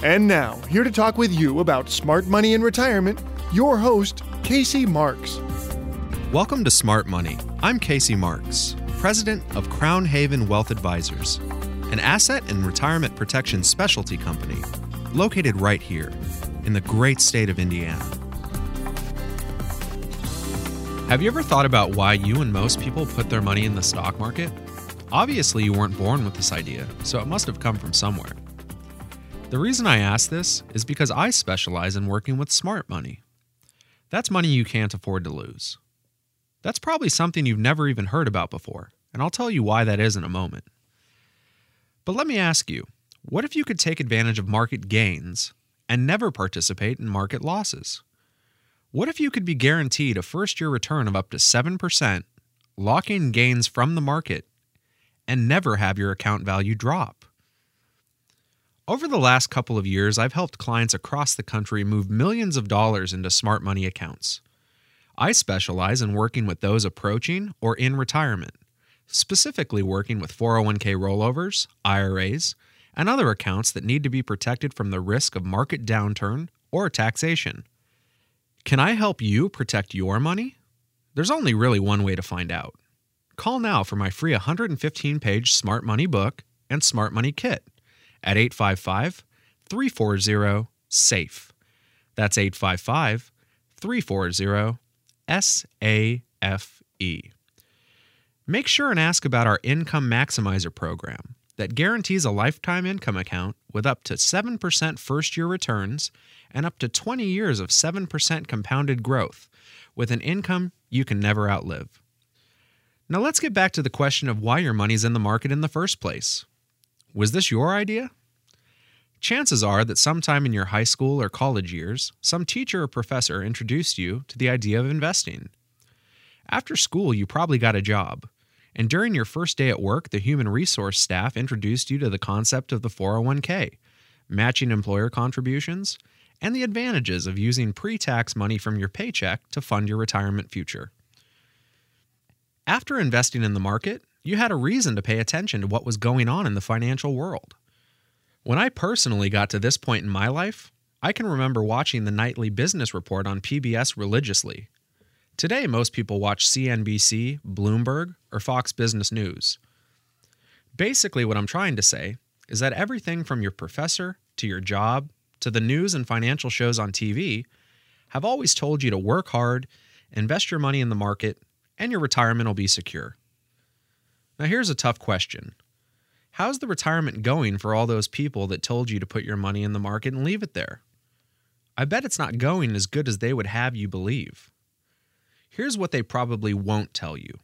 And now, here to talk with you about smart money and retirement, your host, Casey Marks. Welcome to Smart Money. I'm Casey Marks, president of Crown Haven Wealth Advisors, an asset and retirement protection specialty company located right here in the great state of Indiana. Have you ever thought about why you and most people put their money in the stock market? Obviously, you weren't born with this idea, so it must have come from somewhere. The reason I ask this is because I specialize in working with smart money. That's money you can't afford to lose. That's probably something you've never even heard about before, and I'll tell you why that is in a moment. But let me ask you what if you could take advantage of market gains and never participate in market losses? What if you could be guaranteed a first year return of up to 7%, lock in gains from the market, and never have your account value drop? Over the last couple of years, I've helped clients across the country move millions of dollars into smart money accounts. I specialize in working with those approaching or in retirement, specifically working with 401k rollovers, IRAs, and other accounts that need to be protected from the risk of market downturn or taxation. Can I help you protect your money? There's only really one way to find out. Call now for my free 115 page Smart Money book and Smart Money Kit at 855 340 SAFE. That's 855 340 S A F E. Make sure and ask about our Income Maximizer program that guarantees a lifetime income account with up to 7% first year returns and up to 20 years of 7% compounded growth with an income you can never outlive. Now let's get back to the question of why your money's in the market in the first place. Was this your idea? Chances are that sometime in your high school or college years, some teacher or professor introduced you to the idea of investing. After school, you probably got a job. And during your first day at work, the human resource staff introduced you to the concept of the 401k, matching employer contributions, and the advantages of using pre tax money from your paycheck to fund your retirement future. After investing in the market, you had a reason to pay attention to what was going on in the financial world. When I personally got to this point in my life, I can remember watching the nightly business report on PBS religiously. Today, most people watch CNBC, Bloomberg, or Fox Business News. Basically, what I'm trying to say is that everything from your professor to your job to the news and financial shows on TV have always told you to work hard, invest your money in the market, and your retirement will be secure. Now, here's a tough question How's the retirement going for all those people that told you to put your money in the market and leave it there? I bet it's not going as good as they would have you believe. Here's what they probably won't tell you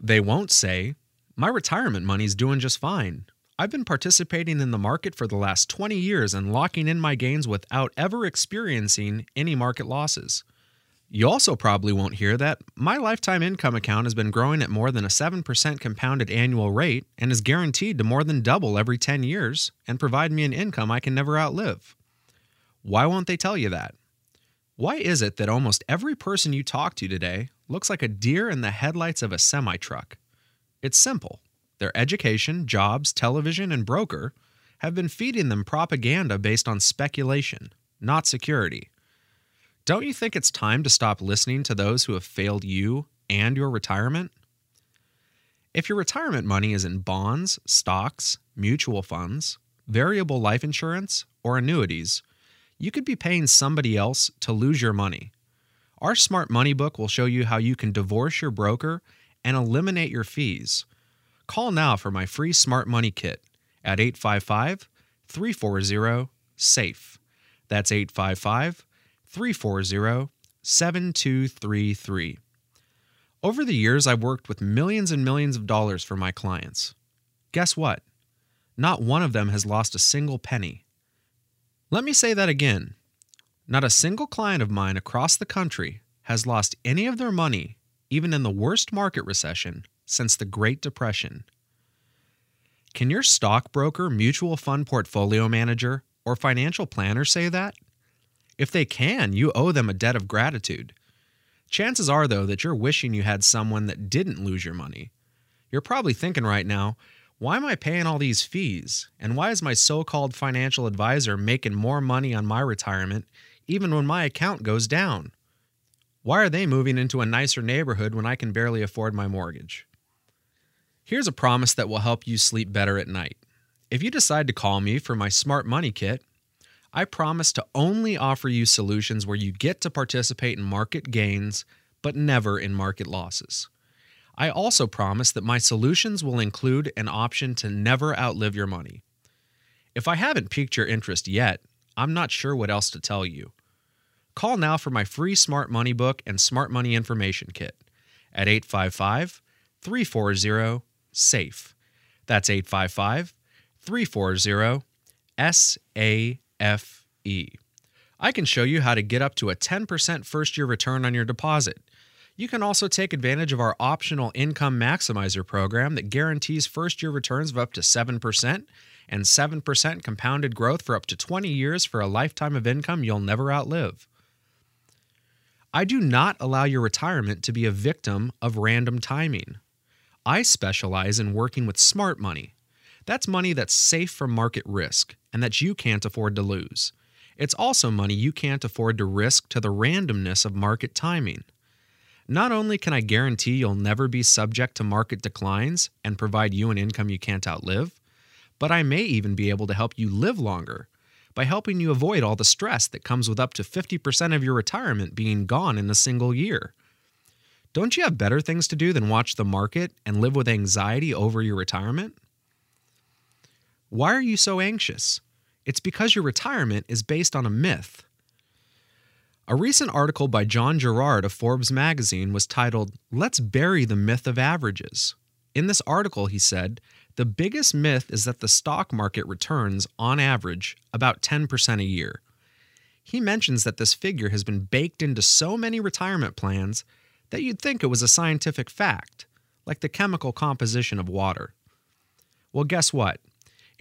they won't say, My retirement money's doing just fine. I've been participating in the market for the last 20 years and locking in my gains without ever experiencing any market losses. You also probably won't hear that my lifetime income account has been growing at more than a 7% compounded annual rate and is guaranteed to more than double every 10 years and provide me an income I can never outlive. Why won't they tell you that? Why is it that almost every person you talk to today looks like a deer in the headlights of a semi truck? It's simple. Their education, jobs, television, and broker have been feeding them propaganda based on speculation, not security. Don't you think it's time to stop listening to those who have failed you and your retirement? If your retirement money is in bonds, stocks, mutual funds, variable life insurance, or annuities, you could be paying somebody else to lose your money. Our Smart Money book will show you how you can divorce your broker and eliminate your fees. Call now for my free Smart Money Kit at 855 340 SAFE. That's 855 340 7233. Over the years, I've worked with millions and millions of dollars for my clients. Guess what? Not one of them has lost a single penny. Let me say that again. Not a single client of mine across the country has lost any of their money, even in the worst market recession, since the Great Depression. Can your stockbroker, mutual fund portfolio manager, or financial planner say that? If they can, you owe them a debt of gratitude. Chances are, though, that you're wishing you had someone that didn't lose your money. You're probably thinking right now, why am I paying all these fees? And why is my so called financial advisor making more money on my retirement even when my account goes down? Why are they moving into a nicer neighborhood when I can barely afford my mortgage? Here's a promise that will help you sleep better at night. If you decide to call me for my Smart Money Kit, I promise to only offer you solutions where you get to participate in market gains, but never in market losses. I also promise that my solutions will include an option to never outlive your money. If I haven't piqued your interest yet, I'm not sure what else to tell you. Call now for my free Smart Money book and Smart Money Information Kit at 855 340 SAFE. That's 855 340 SAFE. I can show you how to get up to a 10% first year return on your deposit. You can also take advantage of our optional Income Maximizer program that guarantees first year returns of up to 7% and 7% compounded growth for up to 20 years for a lifetime of income you'll never outlive. I do not allow your retirement to be a victim of random timing. I specialize in working with smart money. That's money that's safe from market risk and that you can't afford to lose. It's also money you can't afford to risk to the randomness of market timing. Not only can I guarantee you'll never be subject to market declines and provide you an income you can't outlive, but I may even be able to help you live longer by helping you avoid all the stress that comes with up to 50% of your retirement being gone in a single year. Don't you have better things to do than watch the market and live with anxiety over your retirement? Why are you so anxious? It's because your retirement is based on a myth. A recent article by John Gerard of Forbes magazine was titled, Let's Bury the Myth of Averages. In this article, he said, the biggest myth is that the stock market returns, on average, about 10% a year. He mentions that this figure has been baked into so many retirement plans that you'd think it was a scientific fact, like the chemical composition of water. Well, guess what?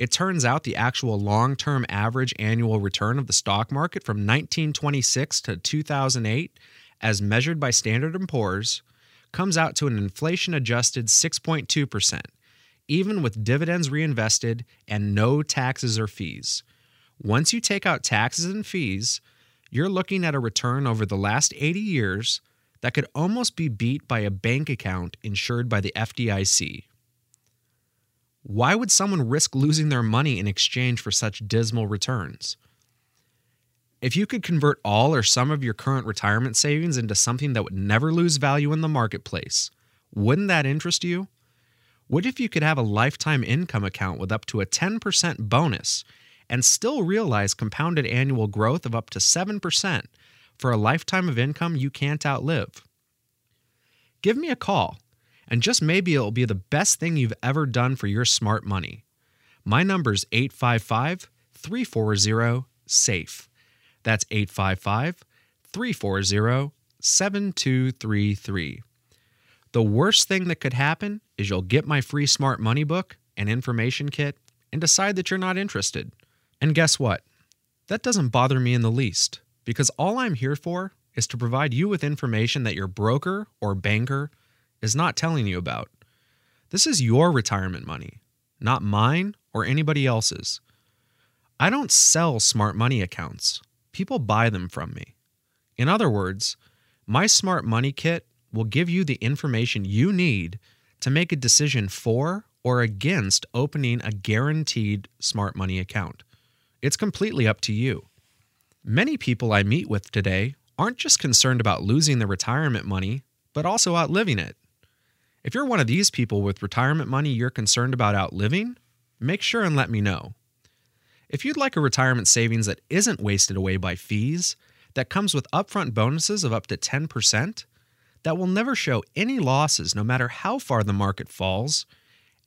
It turns out the actual long term average annual return of the stock market from 1926 to 2008, as measured by Standard & Poor's, comes out to an inflation adjusted 6.2%, even with dividends reinvested and no taxes or fees. Once you take out taxes and fees, you're looking at a return over the last 80 years that could almost be beat by a bank account insured by the FDIC. Why would someone risk losing their money in exchange for such dismal returns? If you could convert all or some of your current retirement savings into something that would never lose value in the marketplace, wouldn't that interest you? What if you could have a lifetime income account with up to a 10% bonus and still realize compounded annual growth of up to 7% for a lifetime of income you can't outlive. Give me a call, and just maybe it'll be the best thing you've ever done for your smart money. My number's 855 340 SAFE. That's 855 340 7233. The worst thing that could happen is you'll get my free smart money book and information kit and decide that you're not interested. And guess what? That doesn't bother me in the least because all I'm here for is to provide you with information that your broker or banker is not telling you about. This is your retirement money, not mine or anybody else's. I don't sell smart money accounts, people buy them from me. In other words, my smart money kit will give you the information you need to make a decision for or against opening a guaranteed smart money account. It's completely up to you. Many people I meet with today aren't just concerned about losing their retirement money, but also outliving it. If you're one of these people with retirement money you're concerned about outliving, make sure and let me know. If you'd like a retirement savings that isn't wasted away by fees, that comes with upfront bonuses of up to 10%, that will never show any losses no matter how far the market falls,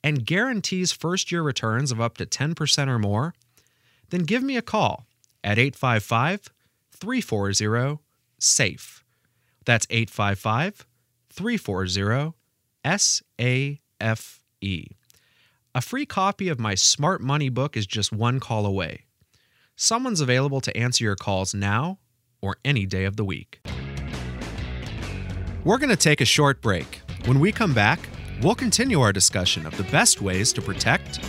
and guarantees first year returns of up to 10% or more, then give me a call at 855 340 SAFE. That's 855 340 SAFE. A free copy of my Smart Money book is just one call away. Someone's available to answer your calls now or any day of the week. We're going to take a short break. When we come back, we'll continue our discussion of the best ways to protect,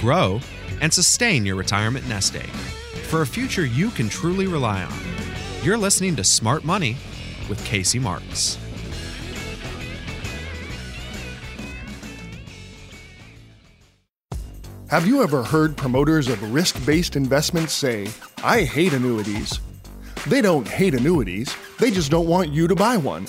grow, and sustain your retirement nest egg for a future you can truly rely on. You're listening to Smart Money with Casey Marks. Have you ever heard promoters of risk based investments say, I hate annuities? They don't hate annuities, they just don't want you to buy one.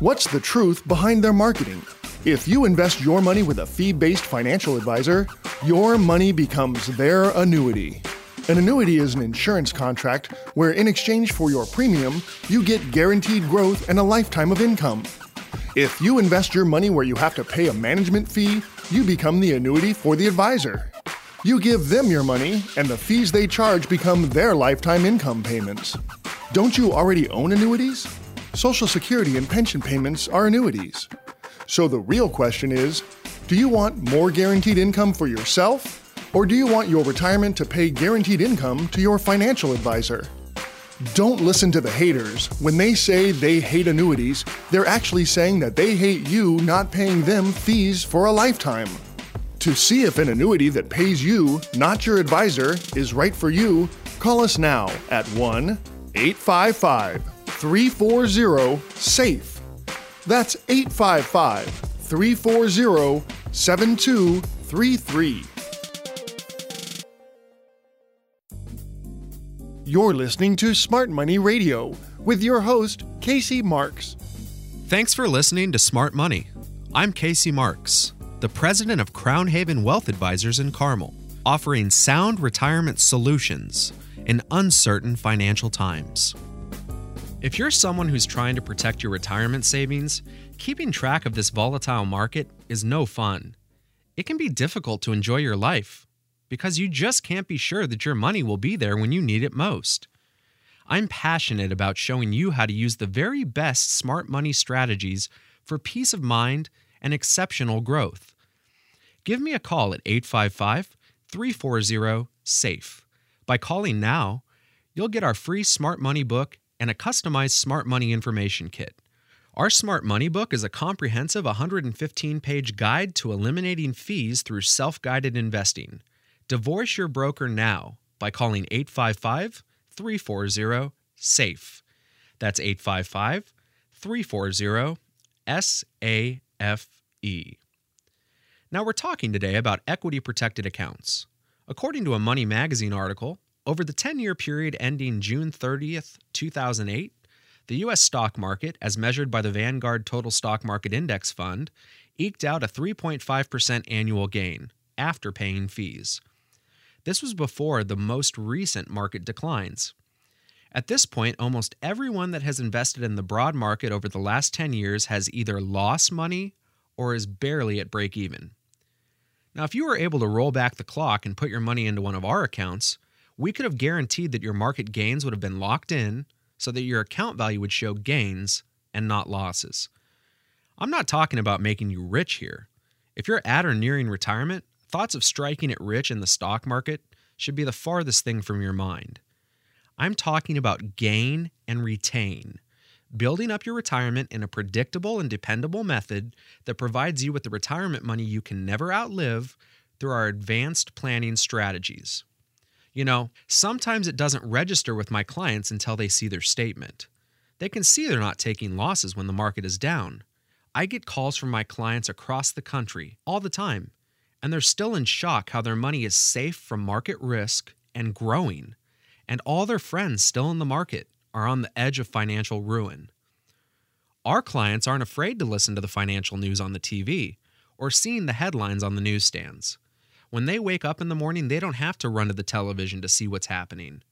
What's the truth behind their marketing? If you invest your money with a fee based financial advisor, your money becomes their annuity. An annuity is an insurance contract where, in exchange for your premium, you get guaranteed growth and a lifetime of income. If you invest your money where you have to pay a management fee, you become the annuity for the advisor. You give them your money, and the fees they charge become their lifetime income payments. Don't you already own annuities? Social Security and pension payments are annuities. So the real question is do you want more guaranteed income for yourself? Or do you want your retirement to pay guaranteed income to your financial advisor? Don't listen to the haters. When they say they hate annuities, they're actually saying that they hate you not paying them fees for a lifetime. To see if an annuity that pays you, not your advisor, is right for you, call us now at 1 855 340 SAFE. That's 855 340 7233. You're listening to Smart Money Radio with your host, Casey Marks. Thanks for listening to Smart Money. I'm Casey Marks, the president of Crown Haven Wealth Advisors in Carmel, offering sound retirement solutions in uncertain financial times. If you're someone who's trying to protect your retirement savings, keeping track of this volatile market is no fun. It can be difficult to enjoy your life because you just can't be sure that your money will be there when you need it most. I'm passionate about showing you how to use the very best smart money strategies for peace of mind and exceptional growth. Give me a call at 855 340 SAFE. By calling now, you'll get our free Smart Money book and a customized Smart Money information kit. Our Smart Money book is a comprehensive 115 page guide to eliminating fees through self guided investing. Divorce your broker now by calling 855 340 SAFE. That's 855 340 SAFE. Now, we're talking today about equity protected accounts. According to a Money Magazine article, over the 10 year period ending June 30th, 2008, the U.S. stock market, as measured by the Vanguard Total Stock Market Index Fund, eked out a 3.5% annual gain after paying fees. This was before the most recent market declines. At this point, almost everyone that has invested in the broad market over the last 10 years has either lost money or is barely at break even. Now, if you were able to roll back the clock and put your money into one of our accounts, we could have guaranteed that your market gains would have been locked in so that your account value would show gains and not losses. I'm not talking about making you rich here. If you're at or nearing retirement, Thoughts of striking it rich in the stock market should be the farthest thing from your mind. I'm talking about gain and retain, building up your retirement in a predictable and dependable method that provides you with the retirement money you can never outlive through our advanced planning strategies. You know, sometimes it doesn't register with my clients until they see their statement. They can see they're not taking losses when the market is down. I get calls from my clients across the country all the time and they're still in shock how their money is safe from market risk and growing, and all their friends still in the market are on the edge of financial ruin. Our clients aren't afraid to listen to the financial news on the TV or seeing the headlines on the newsstands. When they wake up in the morning, they don't have to run to the television to see what's happening.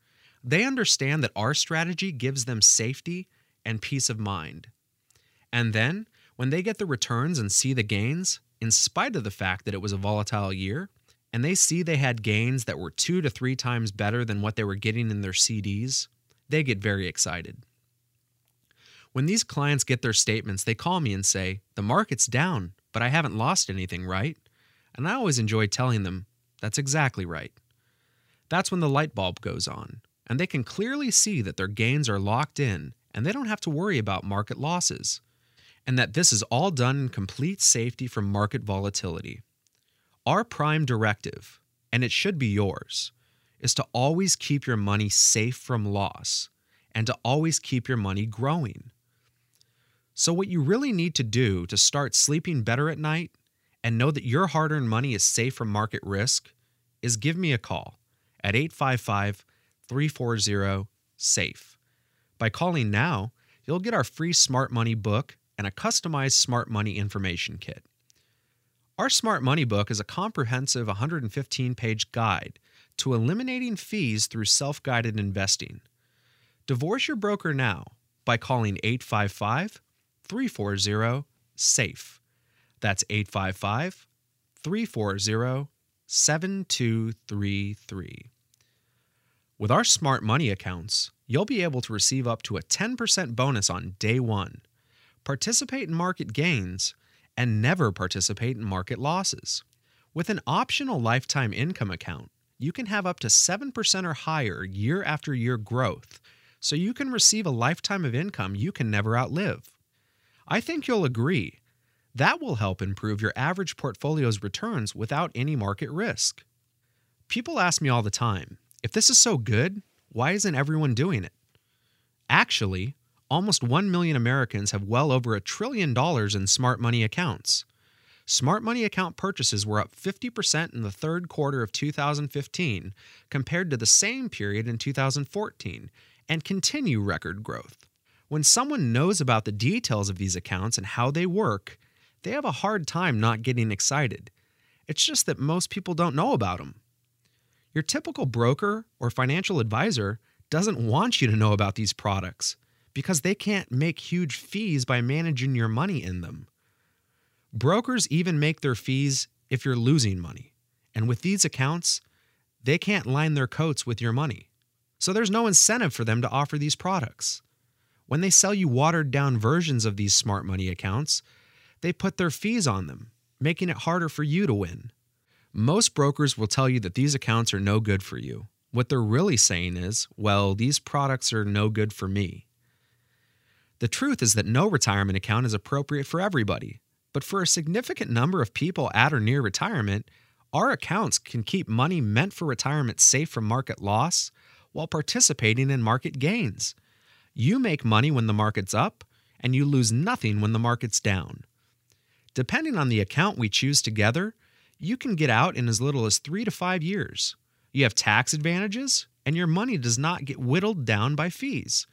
They understand that our strategy gives them safety and peace of mind. And then, when they get the returns and see the gains, in spite of the fact that it was a volatile year, and they see they had gains that were two to three times better than what they were getting in their CDs, they get very excited. When these clients get their statements, they call me and say, The market's down, but I haven't lost anything, right? And I always enjoy telling them, That's exactly right. That's when the light bulb goes on, and they can clearly see that their gains are locked in and they don't have to worry about market losses, and that this is all done in complete safety from market volatility. Our prime directive, and it should be yours, is to always keep your money safe from loss and to always keep your money growing. So, what you really need to do to start sleeping better at night and know that your hard earned money is safe from market risk is give me a call at 855 340 SAFE. By calling now, you'll get our free Smart Money book and a customized Smart Money information kit. Our Smart Money book is a comprehensive 115 page guide to eliminating fees through self guided investing. Divorce your broker now by calling 855 340 SAFE. That's 855 340 7233. With our smart money accounts, you'll be able to receive up to a 10% bonus on day one, participate in market gains, and never participate in market losses. With an optional lifetime income account, you can have up to 7% or higher year after year growth, so you can receive a lifetime of income you can never outlive. I think you'll agree. That will help improve your average portfolio's returns without any market risk. People ask me all the time if this is so good, why isn't everyone doing it? Actually, almost 1 million Americans have well over a trillion dollars in smart money accounts. Smart money account purchases were up 50% in the third quarter of 2015 compared to the same period in 2014 and continue record growth. When someone knows about the details of these accounts and how they work, they have a hard time not getting excited. It's just that most people don't know about them. Your typical broker or financial advisor doesn't want you to know about these products because they can't make huge fees by managing your money in them. Brokers even make their fees if you're losing money. And with these accounts, they can't line their coats with your money. So there's no incentive for them to offer these products. When they sell you watered down versions of these smart money accounts, they put their fees on them, making it harder for you to win. Most brokers will tell you that these accounts are no good for you. What they're really saying is, well, these products are no good for me. The truth is that no retirement account is appropriate for everybody, but for a significant number of people at or near retirement, our accounts can keep money meant for retirement safe from market loss while participating in market gains. You make money when the market's up, and you lose nothing when the market's down. Depending on the account we choose together, you can get out in as little as three to five years. You have tax advantages, and your money does not get whittled down by fees.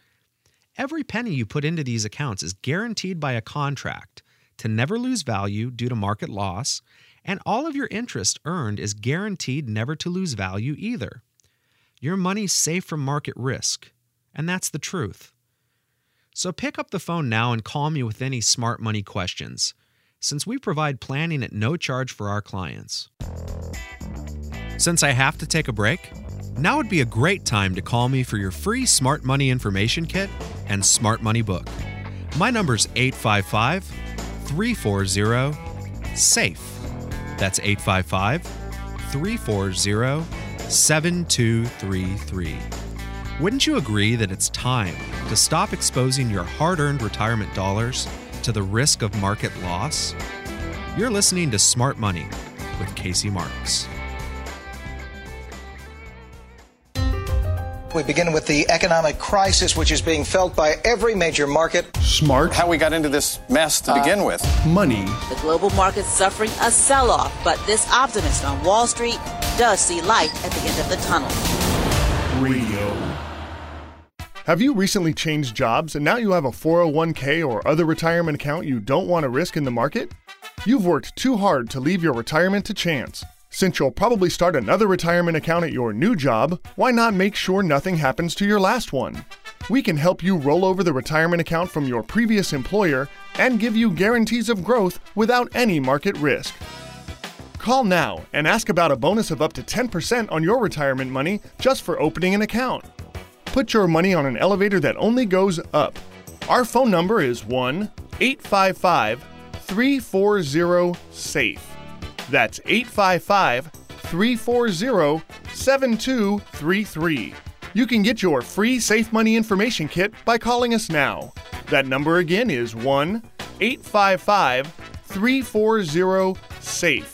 Every penny you put into these accounts is guaranteed by a contract to never lose value due to market loss, and all of your interest earned is guaranteed never to lose value either. Your money's safe from market risk, and that's the truth. So pick up the phone now and call me with any smart money questions, since we provide planning at no charge for our clients. Since I have to take a break, now would be a great time to call me for your free smart money information kit and smart money book. My number's 855 340 SAFE. That's 855 340 7233. Wouldn't you agree that it's time to stop exposing your hard earned retirement dollars to the risk of market loss? You're listening to Smart Money with Casey Marks. We begin with the economic crisis, which is being felt by every major market. Smart How we got into this mess to uh, begin with. money. The global market's suffering a sell off, but this optimist on Wall Street does see light at the end of the tunnel. Radio. Have you recently changed jobs and now you have a 401k or other retirement account you don't want to risk in the market? You've worked too hard to leave your retirement to chance. Since you'll probably start another retirement account at your new job, why not make sure nothing happens to your last one? We can help you roll over the retirement account from your previous employer and give you guarantees of growth without any market risk. Call now and ask about a bonus of up to 10% on your retirement money just for opening an account. Put your money on an elevator that only goes up. Our phone number is 1 855 340 SAFE. That's 855 340 7233. You can get your free Safe Money Information Kit by calling us now. That number again is 1 855 340 SAFE.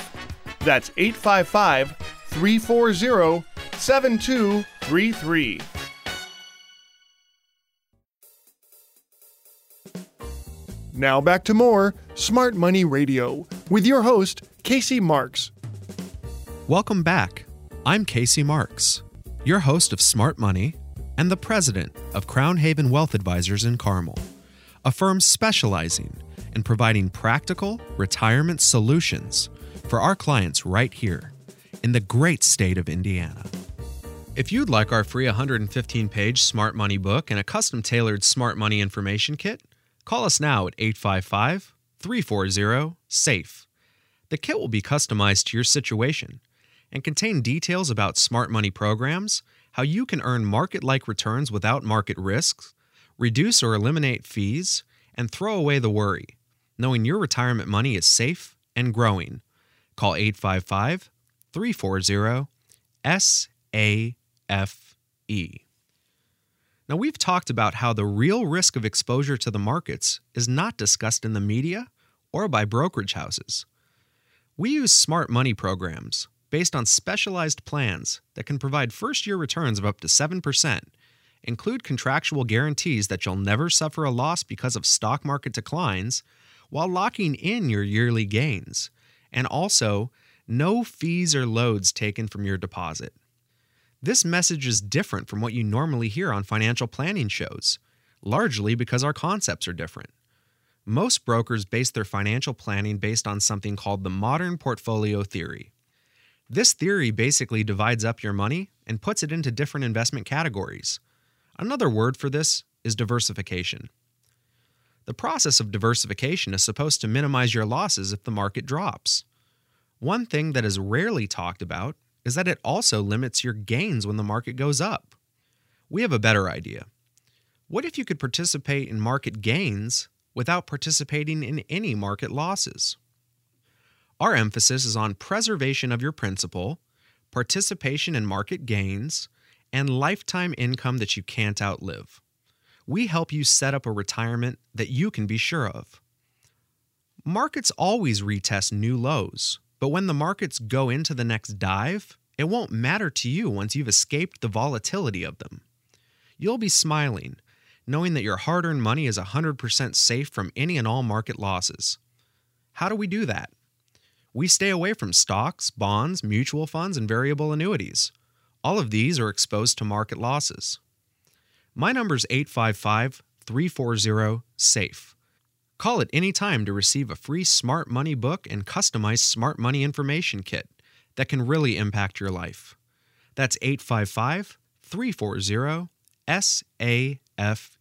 That's 855 340 7233. Now back to more Smart Money Radio with your host, Casey Marks. Welcome back. I'm Casey Marks, your host of Smart Money and the president of Crown Haven Wealth Advisors in Carmel, a firm specializing in providing practical retirement solutions for our clients right here in the great state of Indiana. If you'd like our free 115 page Smart Money book and a custom tailored Smart Money information kit, call us now at 855 340 SAFE. The kit will be customized to your situation and contain details about smart money programs, how you can earn market like returns without market risks, reduce or eliminate fees, and throw away the worry, knowing your retirement money is safe and growing. Call 855 340 SAFE. Now, we've talked about how the real risk of exposure to the markets is not discussed in the media or by brokerage houses. We use smart money programs based on specialized plans that can provide first year returns of up to 7%, include contractual guarantees that you'll never suffer a loss because of stock market declines, while locking in your yearly gains, and also no fees or loads taken from your deposit. This message is different from what you normally hear on financial planning shows, largely because our concepts are different. Most brokers base their financial planning based on something called the modern portfolio theory. This theory basically divides up your money and puts it into different investment categories. Another word for this is diversification. The process of diversification is supposed to minimize your losses if the market drops. One thing that is rarely talked about is that it also limits your gains when the market goes up. We have a better idea. What if you could participate in market gains without participating in any market losses? Our emphasis is on preservation of your principal, participation in market gains, and lifetime income that you can't outlive. We help you set up a retirement that you can be sure of. Markets always retest new lows, but when the markets go into the next dive, it won't matter to you once you've escaped the volatility of them. You'll be smiling, knowing that your hard earned money is 100% safe from any and all market losses. How do we do that? We stay away from stocks, bonds, mutual funds, and variable annuities. All of these are exposed to market losses. My number is 855 340 SAFE. Call at any time to receive a free Smart Money book and customized Smart Money information kit that can really impact your life. That's 855 340 SAFE.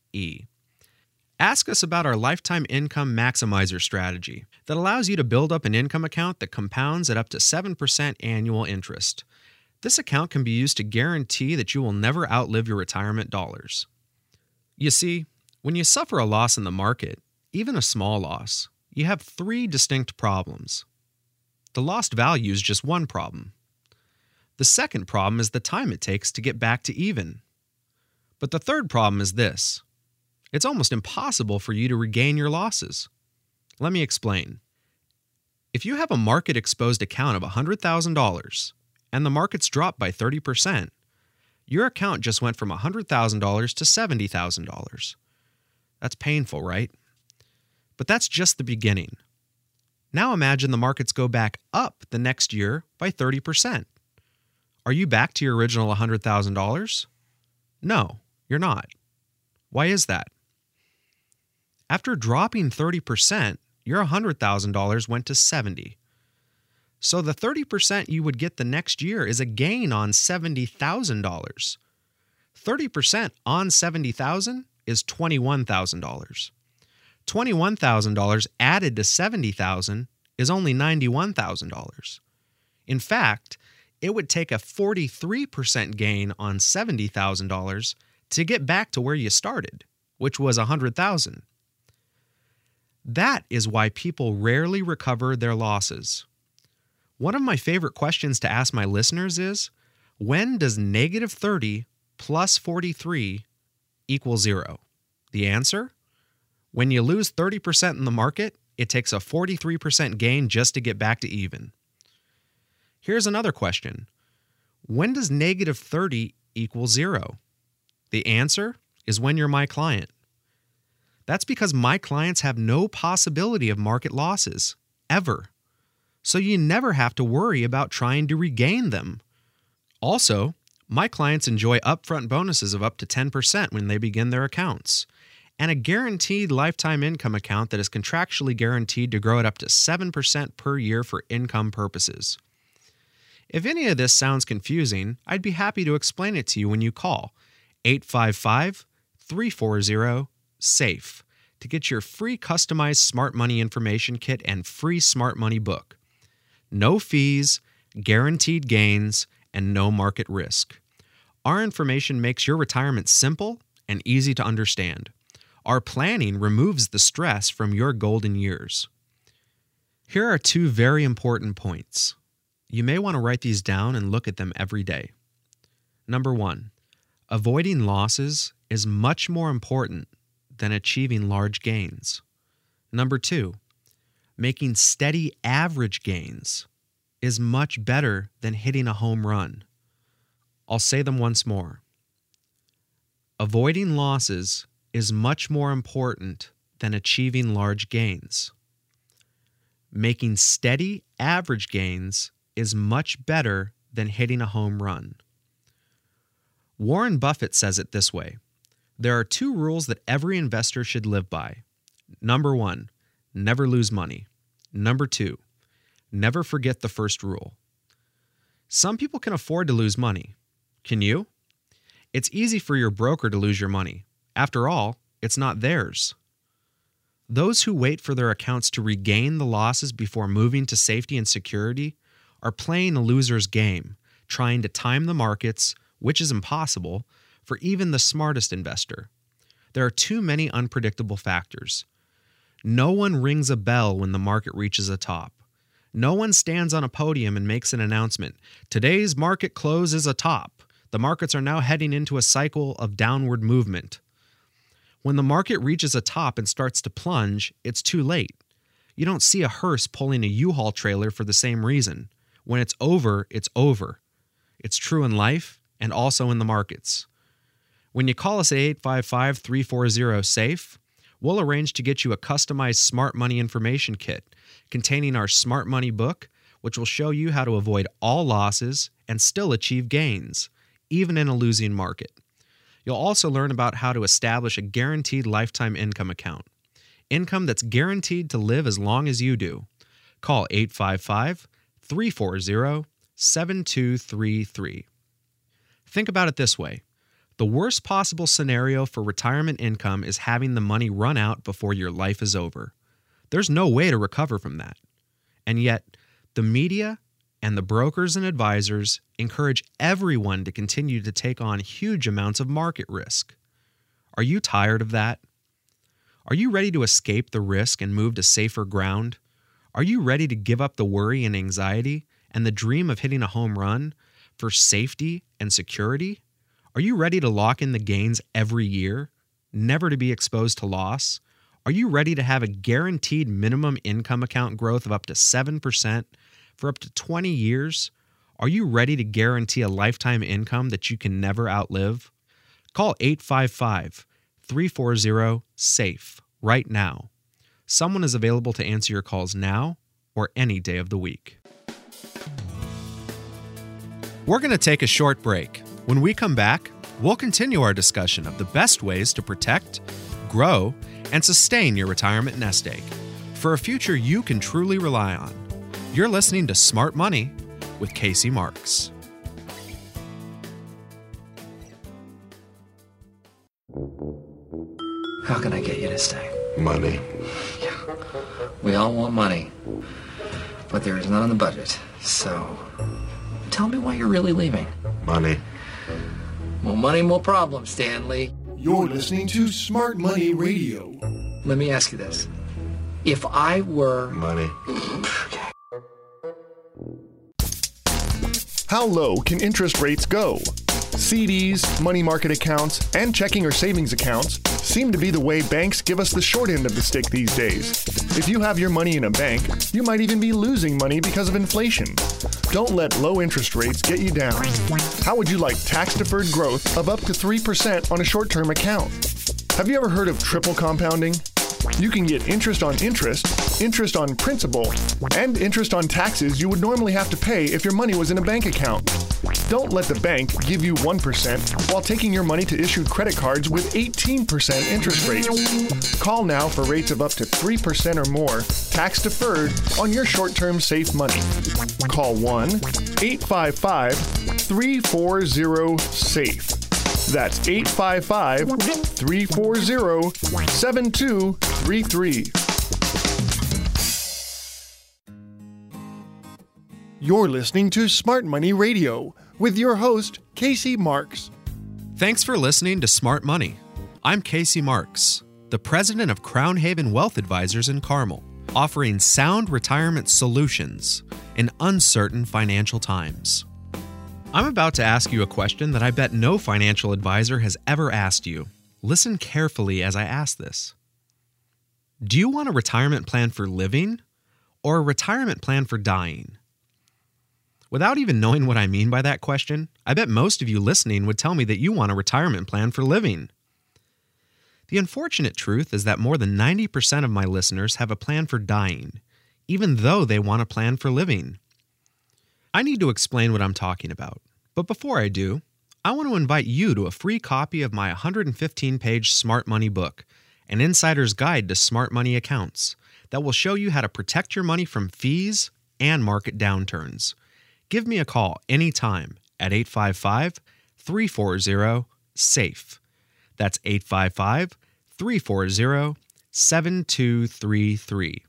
Ask us about our lifetime income maximizer strategy that allows you to build up an income account that compounds at up to 7% annual interest. This account can be used to guarantee that you will never outlive your retirement dollars. You see, when you suffer a loss in the market, even a small loss, you have three distinct problems. The lost value is just one problem. The second problem is the time it takes to get back to even. But the third problem is this it's almost impossible for you to regain your losses. Let me explain. If you have a market exposed account of $100,000 and the markets drop by 30%, your account just went from $100,000 to $70,000. That's painful, right? But that's just the beginning. Now imagine the markets go back up the next year by 30%. Are you back to your original $100,000? No, you're not. Why is that? After dropping 30%, your $100,000 went to 70. So the 30% you would get the next year is a gain on $70,000. 30% on 70,000 is $21,000. $21,000 added to 70,000 is only $91,000. In fact, it would take a 43% gain on $70,000 to get back to where you started, which was 100,000. That is why people rarely recover their losses. One of my favorite questions to ask my listeners is when does negative 30 plus 43 equal zero? The answer? When you lose 30% in the market, it takes a 43% gain just to get back to even. Here's another question When does negative 30 equal zero? The answer is when you're my client. That's because my clients have no possibility of market losses, ever. So you never have to worry about trying to regain them. Also, my clients enjoy upfront bonuses of up to 10% when they begin their accounts, and a guaranteed lifetime income account that is contractually guaranteed to grow at up to 7% per year for income purposes. If any of this sounds confusing, I'd be happy to explain it to you when you call 855 340 SAFE to get your free customized smart money information kit and free smart money book. No fees, guaranteed gains, and no market risk. Our information makes your retirement simple and easy to understand. Our planning removes the stress from your golden years. Here are two very important points. You may want to write these down and look at them every day. Number one, avoiding losses is much more important than achieving large gains. Number two, making steady average gains is much better than hitting a home run. I'll say them once more. Avoiding losses is much more important than achieving large gains. Making steady average gains is much better than hitting a home run. Warren Buffett says it this way There are two rules that every investor should live by. Number one, never lose money. Number two, never forget the first rule. Some people can afford to lose money. Can you? It's easy for your broker to lose your money. After all, it's not theirs. Those who wait for their accounts to regain the losses before moving to safety and security are playing a loser's game, trying to time the markets, which is impossible for even the smartest investor. There are too many unpredictable factors. No one rings a bell when the market reaches a top. No one stands on a podium and makes an announcement. Today's market close is a top. The markets are now heading into a cycle of downward movement. When the market reaches a top and starts to plunge, it's too late. You don't see a hearse pulling a U Haul trailer for the same reason. When it's over, it's over. It's true in life and also in the markets. When you call us at 855 340 SAFE, we'll arrange to get you a customized smart money information kit containing our smart money book, which will show you how to avoid all losses and still achieve gains, even in a losing market. You'll also learn about how to establish a guaranteed lifetime income account, income that's guaranteed to live as long as you do. Call 855 340 7233. Think about it this way the worst possible scenario for retirement income is having the money run out before your life is over. There's no way to recover from that. And yet, the media and the brokers and advisors encourage everyone to continue to take on huge amounts of market risk. Are you tired of that? Are you ready to escape the risk and move to safer ground? Are you ready to give up the worry and anxiety and the dream of hitting a home run for safety and security? Are you ready to lock in the gains every year, never to be exposed to loss? Are you ready to have a guaranteed minimum income account growth of up to 7% for up to 20 years? Are you ready to guarantee a lifetime income that you can never outlive? Call 855 340 SAFE right now. Someone is available to answer your calls now or any day of the week. We're going to take a short break. When we come back, we'll continue our discussion of the best ways to protect, grow, and sustain your retirement nest egg for a future you can truly rely on. You're listening to Smart Money with Casey Marks. How can I get you to stay? Money. Yeah. We all want money, but there is none in the budget. So, tell me why you're really leaving. Money. More money, more problems, Stanley. You're listening to Smart Money Radio. Let me ask you this. If I were Money. How low can interest rates go? CDs, money market accounts, and checking or savings accounts seem to be the way banks give us the short end of the stick these days. If you have your money in a bank, you might even be losing money because of inflation. Don't let low interest rates get you down. How would you like tax deferred growth of up to 3% on a short term account? Have you ever heard of triple compounding? You can get interest on interest, interest on principal, and interest on taxes you would normally have to pay if your money was in a bank account. Don't let the bank give you 1% while taking your money to issue credit cards with 18% interest rates. Call now for rates of up to 3% or more, tax deferred, on your short term safe money. Call 1 855 340 SAFE. That's 855 340 7233. You're listening to Smart Money Radio with your host, Casey Marks. Thanks for listening to Smart Money. I'm Casey Marks, the president of Crown Haven Wealth Advisors in Carmel, offering sound retirement solutions in uncertain financial times. I'm about to ask you a question that I bet no financial advisor has ever asked you. Listen carefully as I ask this. Do you want a retirement plan for living or a retirement plan for dying? Without even knowing what I mean by that question, I bet most of you listening would tell me that you want a retirement plan for living. The unfortunate truth is that more than 90% of my listeners have a plan for dying, even though they want a plan for living. I need to explain what I'm talking about, but before I do, I want to invite you to a free copy of my 115 page Smart Money book, An Insider's Guide to Smart Money Accounts, that will show you how to protect your money from fees and market downturns. Give me a call anytime at 855 340 SAFE. That's 855 340 7233.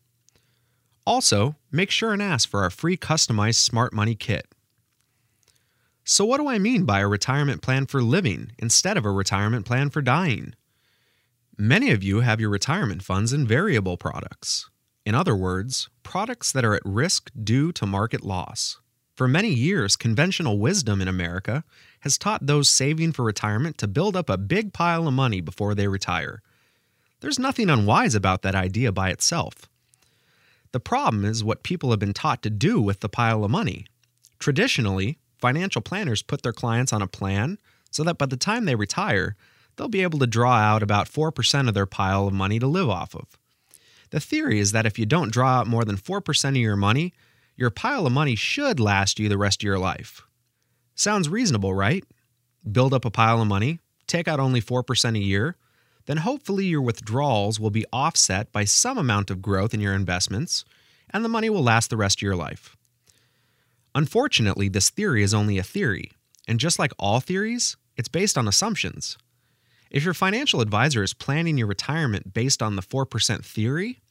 Also, make sure and ask for our free customized Smart Money Kit. So, what do I mean by a retirement plan for living instead of a retirement plan for dying? Many of you have your retirement funds in variable products. In other words, products that are at risk due to market loss. For many years, conventional wisdom in America has taught those saving for retirement to build up a big pile of money before they retire. There's nothing unwise about that idea by itself. The problem is what people have been taught to do with the pile of money. Traditionally, financial planners put their clients on a plan so that by the time they retire, they'll be able to draw out about 4% of their pile of money to live off of. The theory is that if you don't draw out more than 4% of your money, your pile of money should last you the rest of your life. Sounds reasonable, right? Build up a pile of money, take out only 4% a year, then hopefully your withdrawals will be offset by some amount of growth in your investments, and the money will last the rest of your life. Unfortunately, this theory is only a theory, and just like all theories, it's based on assumptions. If your financial advisor is planning your retirement based on the 4% theory,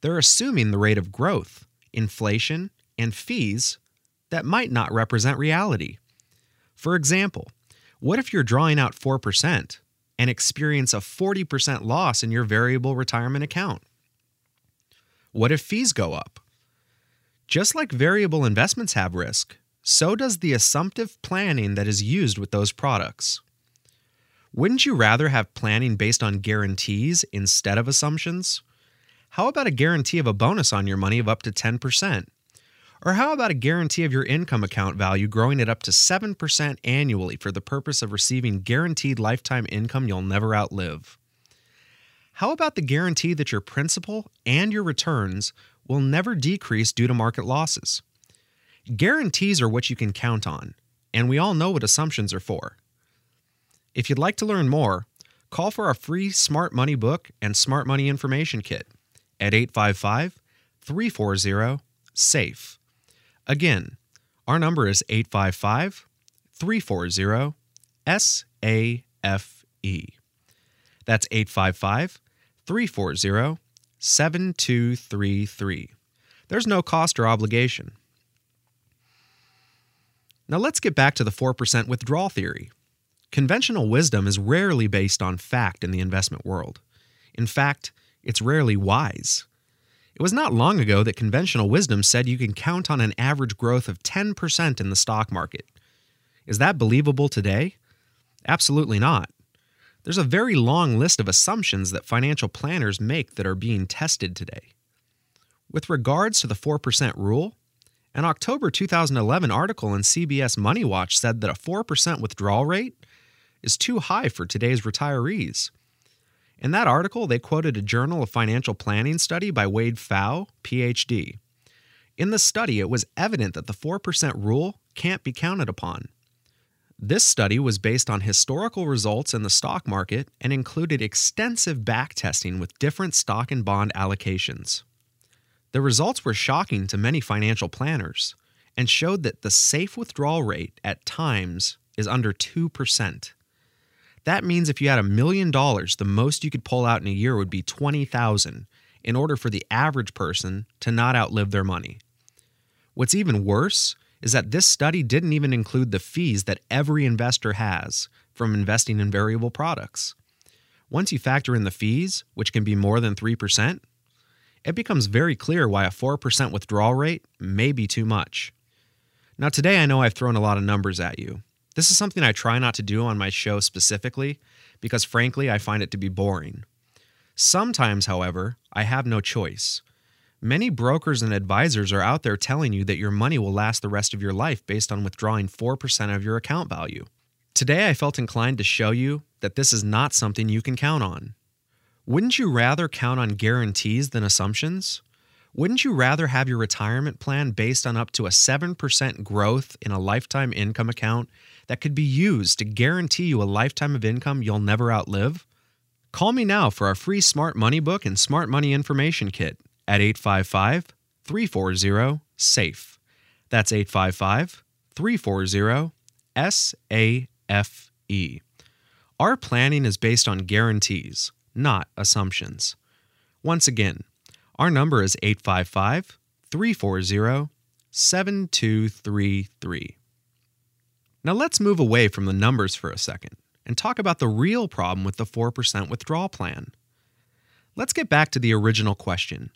they're assuming the rate of growth, inflation, and fees that might not represent reality. For example, what if you're drawing out 4% and experience a 40% loss in your variable retirement account? What if fees go up? Just like variable investments have risk, so does the assumptive planning that is used with those products. Wouldn't you rather have planning based on guarantees instead of assumptions? How about a guarantee of a bonus on your money of up to 10%? Or how about a guarantee of your income account value growing at up to 7% annually for the purpose of receiving guaranteed lifetime income you'll never outlive? How about the guarantee that your principal and your returns will never decrease due to market losses? Guarantees are what you can count on, and we all know what assumptions are for. If you'd like to learn more, call for our free Smart Money book and Smart Money Information Kit at 855 340 SAFE. Again, our number is 855 340 SAFE. That's 855 340 7233. There's no cost or obligation. Now let's get back to the 4% withdrawal theory. Conventional wisdom is rarely based on fact in the investment world. In fact, it's rarely wise. It was not long ago that conventional wisdom said you can count on an average growth of 10% in the stock market. Is that believable today? Absolutely not. There's a very long list of assumptions that financial planners make that are being tested today. With regards to the 4% rule, an October 2011 article in CBS Money Watch said that a 4% withdrawal rate is too high for today's retirees. In that article, they quoted a Journal of Financial Planning study by Wade Pfau, PhD. In the study, it was evident that the 4% rule can't be counted upon. This study was based on historical results in the stock market and included extensive backtesting with different stock and bond allocations. The results were shocking to many financial planners and showed that the safe withdrawal rate at times is under 2%. That means if you had a million dollars, the most you could pull out in a year would be 20,000 in order for the average person to not outlive their money. What's even worse is that this study didn't even include the fees that every investor has from investing in variable products. Once you factor in the fees, which can be more than 3%, it becomes very clear why a 4% withdrawal rate may be too much. Now, today I know I've thrown a lot of numbers at you. This is something I try not to do on my show specifically because, frankly, I find it to be boring. Sometimes, however, I have no choice. Many brokers and advisors are out there telling you that your money will last the rest of your life based on withdrawing 4% of your account value. Today, I felt inclined to show you that this is not something you can count on. Wouldn't you rather count on guarantees than assumptions? Wouldn't you rather have your retirement plan based on up to a 7% growth in a lifetime income account that could be used to guarantee you a lifetime of income you'll never outlive? Call me now for our free Smart Money book and Smart Money Information Kit at 855 340 SAFE. That's 855 340 SAFE. Our planning is based on guarantees, not assumptions. Once again, our number is 855 340 7233. Now let's move away from the numbers for a second and talk about the real problem with the 4% withdrawal plan. Let's get back to the original question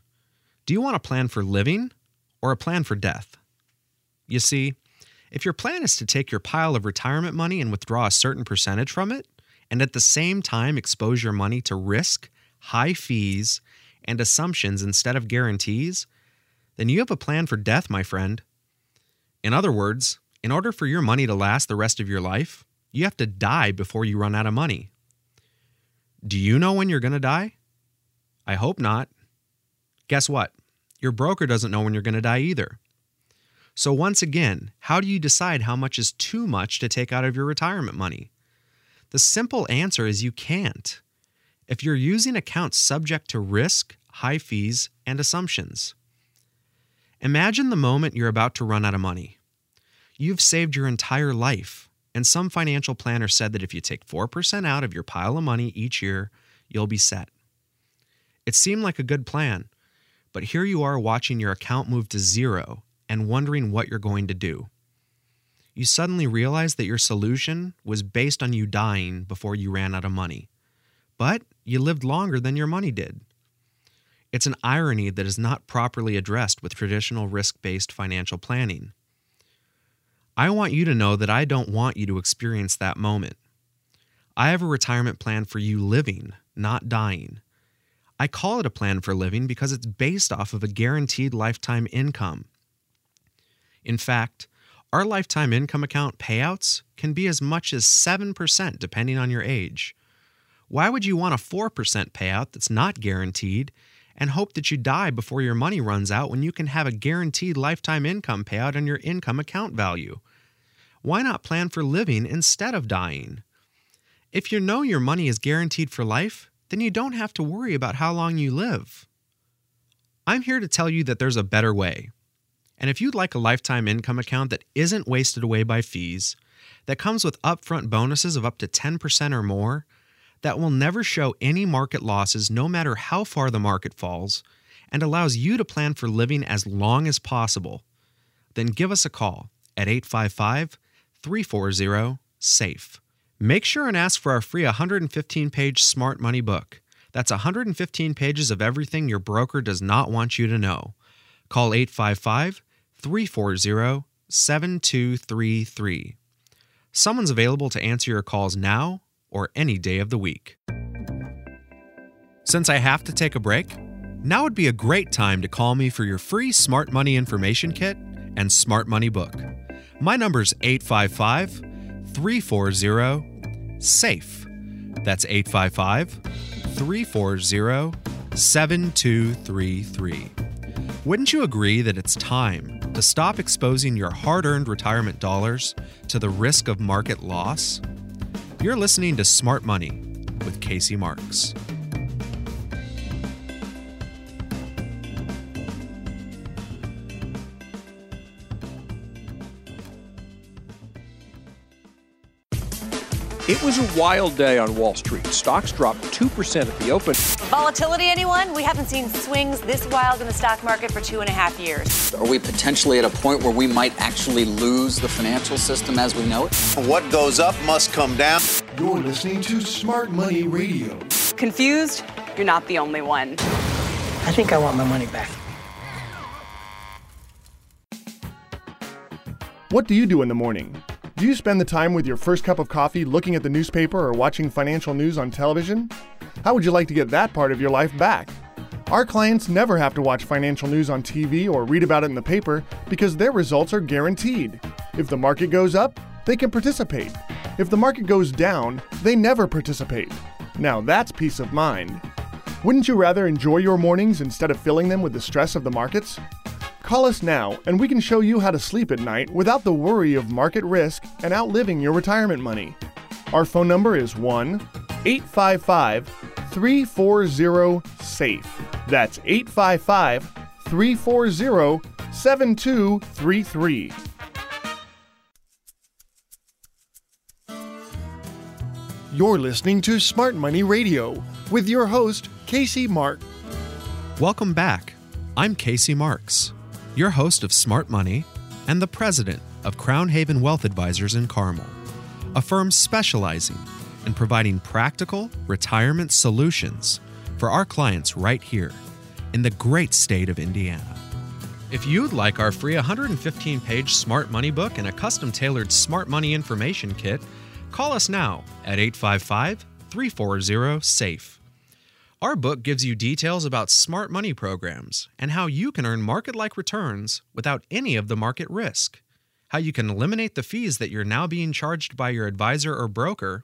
do you want a plan for living or a plan for death? You see, if your plan is to take your pile of retirement money and withdraw a certain percentage from it, and at the same time expose your money to risk, high fees, and assumptions instead of guarantees, then you have a plan for death, my friend. In other words, in order for your money to last the rest of your life, you have to die before you run out of money. Do you know when you're going to die? I hope not. Guess what? Your broker doesn't know when you're going to die either. So, once again, how do you decide how much is too much to take out of your retirement money? The simple answer is you can't. If you're using accounts subject to risk, high fees, and assumptions. Imagine the moment you're about to run out of money. You've saved your entire life, and some financial planner said that if you take 4% out of your pile of money each year, you'll be set. It seemed like a good plan, but here you are watching your account move to zero and wondering what you're going to do. You suddenly realize that your solution was based on you dying before you ran out of money, but you lived longer than your money did. It's an irony that is not properly addressed with traditional risk based financial planning. I want you to know that I don't want you to experience that moment. I have a retirement plan for you living, not dying. I call it a plan for living because it's based off of a guaranteed lifetime income. In fact, our lifetime income account payouts can be as much as 7% depending on your age. Why would you want a 4% payout that's not guaranteed and hope that you die before your money runs out when you can have a guaranteed lifetime income payout on your income account value? Why not plan for living instead of dying? If you know your money is guaranteed for life, then you don't have to worry about how long you live. I'm here to tell you that there's a better way. And if you'd like a lifetime income account that isn't wasted away by fees, that comes with upfront bonuses of up to 10% or more, that will never show any market losses no matter how far the market falls, and allows you to plan for living as long as possible, then give us a call at 855 340 SAFE. Make sure and ask for our free 115 page Smart Money book. That's 115 pages of everything your broker does not want you to know. Call 855 340 7233. Someone's available to answer your calls now or any day of the week. Since I have to take a break, now would be a great time to call me for your free Smart Money Information Kit and Smart Money book. My number's 855 340 SAFE. That's 855 340 7233. Wouldn't you agree that it's time to stop exposing your hard earned retirement dollars to the risk of market loss? You're listening to Smart Money with Casey Marks. It was a wild day on Wall Street. Stocks dropped 2% at the open. Volatility, anyone? We haven't seen swings this wild in the stock market for two and a half years. Are we potentially at a point where we might actually lose the financial system as we know it? What goes up must come down. You're listening to Smart Money Radio. Confused? You're not the only one. I think I want my money back. What do you do in the morning? Do you spend the time with your first cup of coffee looking at the newspaper or watching financial news on television? How would you like to get that part of your life back? Our clients never have to watch financial news on TV or read about it in the paper because their results are guaranteed. If the market goes up, they can participate. If the market goes down, they never participate. Now that's peace of mind. Wouldn't you rather enjoy your mornings instead of filling them with the stress of the markets? Call us now and we can show you how to sleep at night without the worry of market risk and outliving your retirement money. Our phone number is 1 855 340 SAFE. That's 855 340 7233. You're listening to Smart Money Radio with your host, Casey Mark. Welcome back. I'm Casey Marks, your host of Smart Money and the president of Crown Haven Wealth Advisors in Carmel, a firm specializing in providing practical retirement solutions for our clients right here in the great state of Indiana. If you'd like our free 115 page Smart Money book and a custom tailored Smart Money information kit, call us now at 855 340 SAFE. Our book gives you details about smart money programs and how you can earn market like returns without any of the market risk, how you can eliminate the fees that you're now being charged by your advisor or broker,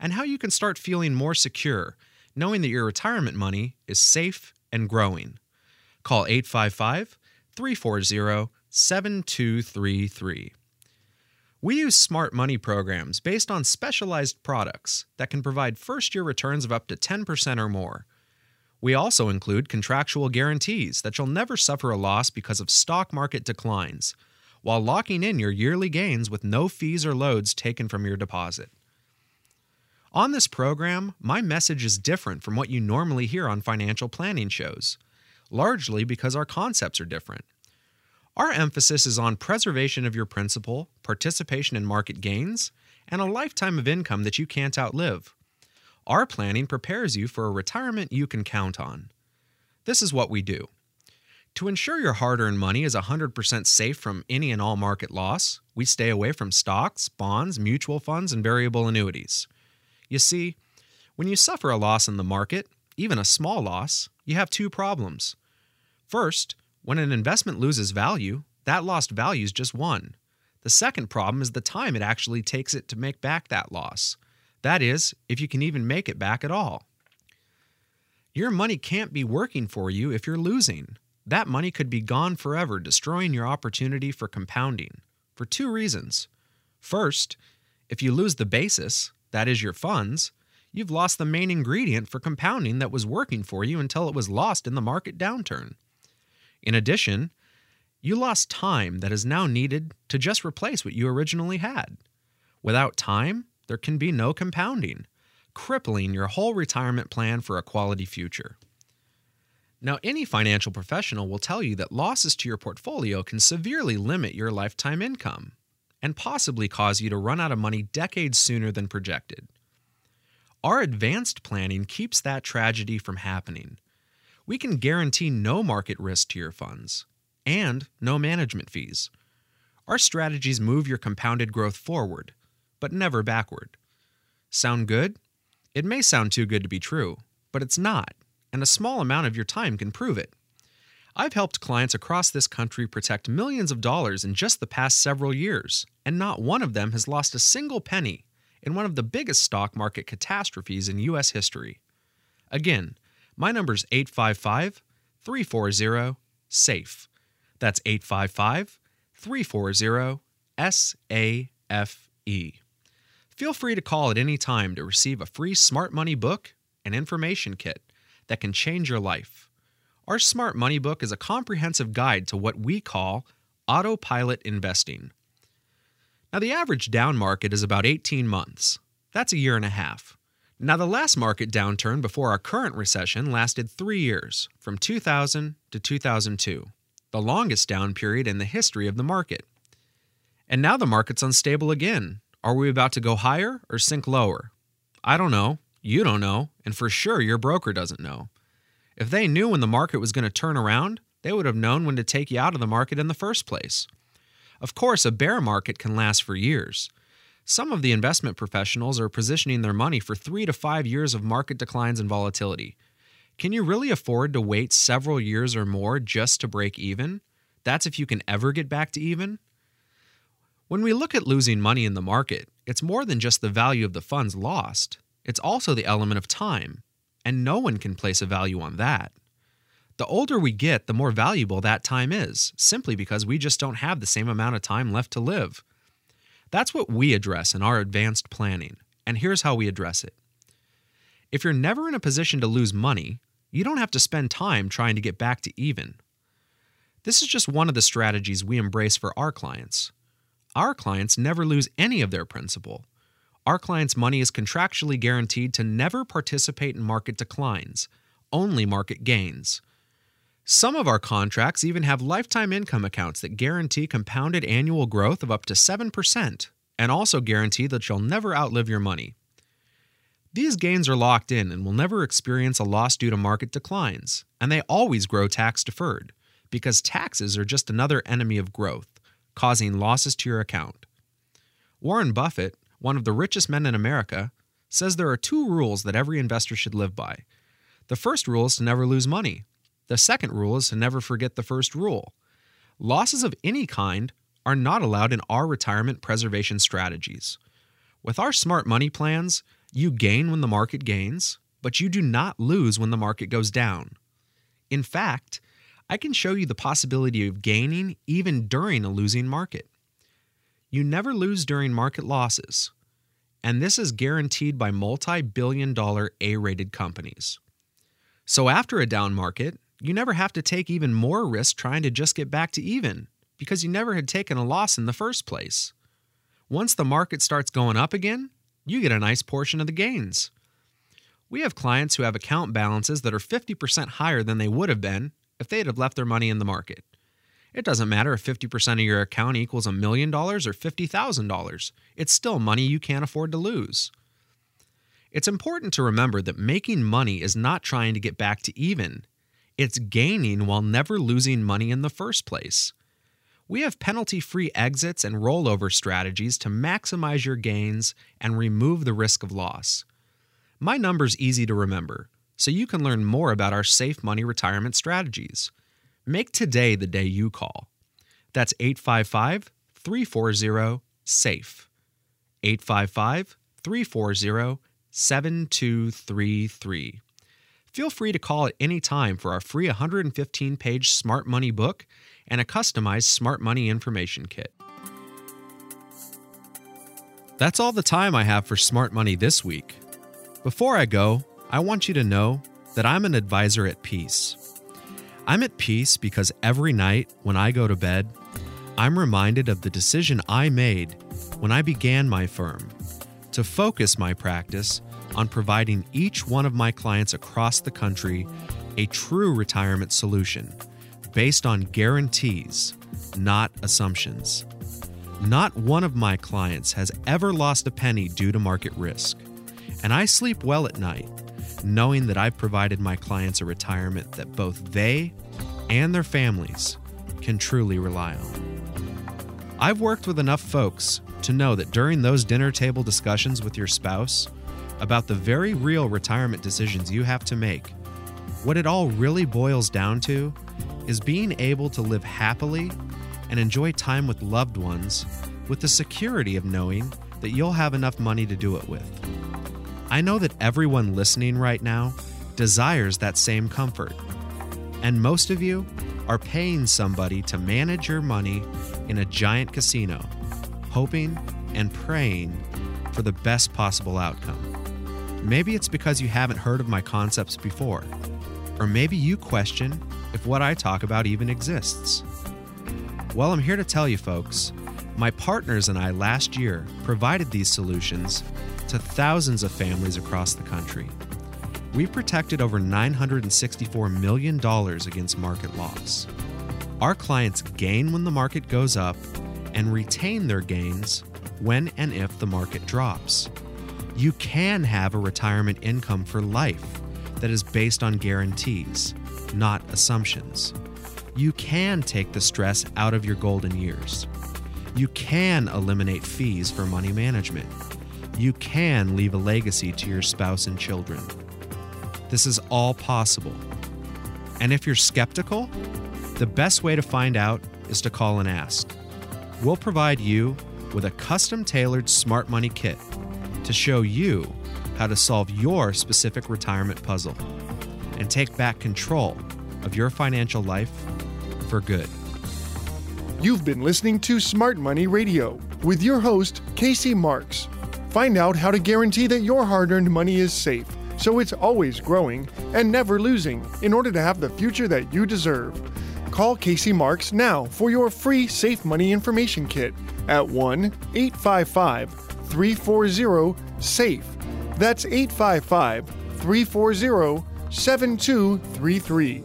and how you can start feeling more secure knowing that your retirement money is safe and growing. Call 855 340 7233. We use smart money programs based on specialized products that can provide first year returns of up to 10% or more. We also include contractual guarantees that you'll never suffer a loss because of stock market declines, while locking in your yearly gains with no fees or loads taken from your deposit. On this program, my message is different from what you normally hear on financial planning shows, largely because our concepts are different. Our emphasis is on preservation of your principal, participation in market gains, and a lifetime of income that you can't outlive. Our planning prepares you for a retirement you can count on. This is what we do. To ensure your hard earned money is 100% safe from any and all market loss, we stay away from stocks, bonds, mutual funds, and variable annuities. You see, when you suffer a loss in the market, even a small loss, you have two problems. First, when an investment loses value, that lost value is just one. The second problem is the time it actually takes it to make back that loss. That is, if you can even make it back at all. Your money can't be working for you if you're losing. That money could be gone forever, destroying your opportunity for compounding, for two reasons. First, if you lose the basis, that is your funds, you've lost the main ingredient for compounding that was working for you until it was lost in the market downturn. In addition, you lost time that is now needed to just replace what you originally had. Without time, there can be no compounding, crippling your whole retirement plan for a quality future. Now, any financial professional will tell you that losses to your portfolio can severely limit your lifetime income. and possibly cause you to run out of money decades sooner than projected. Our advanced planning keeps that tragedy from happening. We can guarantee no market risk to your funds and no management fees. Our strategies move your compounded growth forward, but never backward. Sound good? It may sound too good to be true, but it's not, and a small amount of your time can prove it. I've helped clients across this country protect millions of dollars in just the past several years, and not one of them has lost a single penny in one of the biggest stock market catastrophes in U.S. history. Again, my number's 855 340 SAFE. That's 855 340 SAFE. Feel free to call at any time to receive a free Smart Money book and information kit that can change your life. Our Smart Money book is a comprehensive guide to what we call autopilot investing. Now, the average down market is about 18 months. That's a year and a half. Now, the last market downturn before our current recession lasted three years, from 2000 to 2002, the longest down period in the history of the market. And now the market's unstable again, are we about to go higher or sink lower? I don't know. You don't know. And for sure, your broker doesn't know. If they knew when the market was going to turn around, they would have known when to take you out of the market in the first place. Of course, a bear market can last for years. Some of the investment professionals are positioning their money for three to five years of market declines and volatility. Can you really afford to wait several years or more just to break even? That's if you can ever get back to even? When we look at losing money in the market, it's more than just the value of the funds lost, it's also the element of time, and no one can place a value on that. The older we get, the more valuable that time is, simply because we just don't have the same amount of time left to live. That's what we address in our advanced planning, and here's how we address it. If you're never in a position to lose money, you don't have to spend time trying to get back to even. This is just one of the strategies we embrace for our clients. Our clients never lose any of their principal. Our clients' money is contractually guaranteed to never participate in market declines, only market gains. Some of our contracts even have lifetime income accounts that guarantee compounded annual growth of up to 7% and also guarantee that you'll never outlive your money. These gains are locked in and will never experience a loss due to market declines, and they always grow tax deferred because taxes are just another enemy of growth causing losses to your account. Warren Buffett, one of the richest men in America, says there are two rules that every investor should live by. The first rule is to never lose money. The second rule is to never forget the first rule. Losses of any kind are not allowed in our retirement preservation strategies. With our smart money plans, you gain when the market gains, but you do not lose when the market goes down. In fact, I can show you the possibility of gaining even during a losing market. You never lose during market losses, and this is guaranteed by multi billion dollar A rated companies. So, after a down market, you never have to take even more risk trying to just get back to even because you never had taken a loss in the first place. Once the market starts going up again, you get a nice portion of the gains. We have clients who have account balances that are 50% higher than they would have been if they'd have left their money in the market. It doesn't matter if 50% of your account equals a million dollars or $50,000, it's still money you can't afford to lose. It's important to remember that making money is not trying to get back to even, it's gaining while never losing money in the first place. We have penalty free exits and rollover strategies to maximize your gains and remove the risk of loss. My number's easy to remember so you can learn more about our safe money retirement strategies. Make today the day you call. That's 855 340 SAFE. 855 340 7233. Feel free to call at any time for our free 115 page Smart Money book and a customized Smart Money information kit. That's all the time I have for Smart Money this week. Before I go, I want you to know that I'm an advisor at peace. I'm at peace because every night when I go to bed, I'm reminded of the decision I made when I began my firm to focus my practice on providing each one of my clients across the country a true retirement solution based on guarantees, not assumptions. Not one of my clients has ever lost a penny due to market risk, and I sleep well at night knowing that I've provided my clients a retirement that both they and their families can truly rely on. I've worked with enough folks to know that during those dinner table discussions with your spouse about the very real retirement decisions you have to make, what it all really boils down to is being able to live happily and enjoy time with loved ones with the security of knowing that you'll have enough money to do it with. I know that everyone listening right now desires that same comfort. And most of you are paying somebody to manage your money in a giant casino, hoping and praying for the best possible outcome. Maybe it's because you haven't heard of my concepts before, or maybe you question if what I talk about even exists. Well, I'm here to tell you, folks, my partners and I last year provided these solutions to thousands of families across the country. We protected over $964 million against market loss. Our clients gain when the market goes up and retain their gains when and if the market drops. You can have a retirement income for life that is based on guarantees, not assumptions. You can take the stress out of your golden years. You can eliminate fees for money management you can leave a legacy to your spouse and children. This is all possible. And if you're skeptical, the best way to find out is to call and ask. We'll provide you with a custom tailored smart money kit to show you how to solve your specific retirement puzzle and take back control of your financial life for good. You've been listening to Smart Money Radio with your host, Casey Marks. Find out how to guarantee that your hard earned money is safe, so it's always growing and never losing in order to have the future that you deserve. Call Casey Marks now for your free Safe Money Information Kit at 1 855 340 SAFE. That's 855 340 7233.